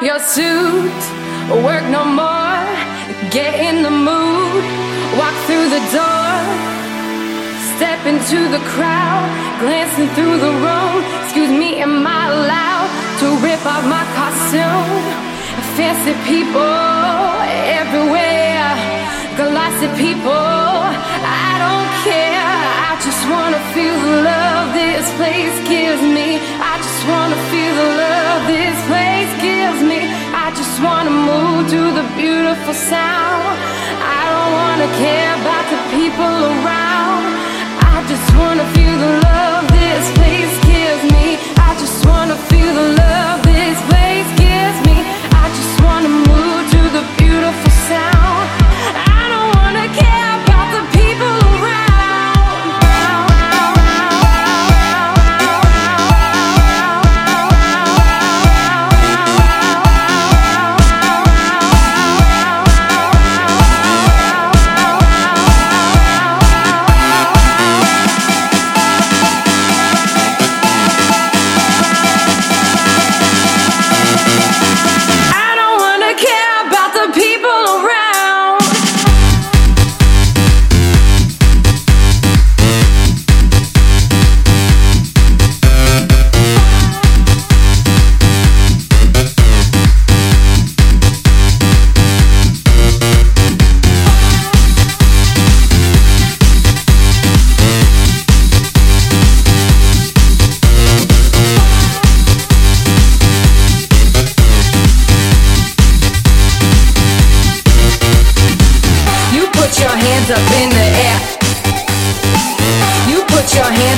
suit, work no more, get in the mood, walk through the door, step into the crowd, glancing through the room. Excuse me, am I allowed to rip off my costume? Fancy people everywhere, glossy people. I don't care. I just wanna feel the love this place gives me. I just wanna feel the love this place gives me. I just wanna move to the beautiful sound. I don't wanna care about the people around. I just wanna feel the love this place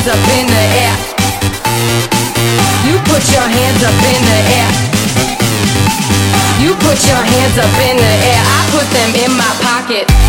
hands up in the air. You put your hands up in the air. You put your hands up in the air. I put them in my pocket.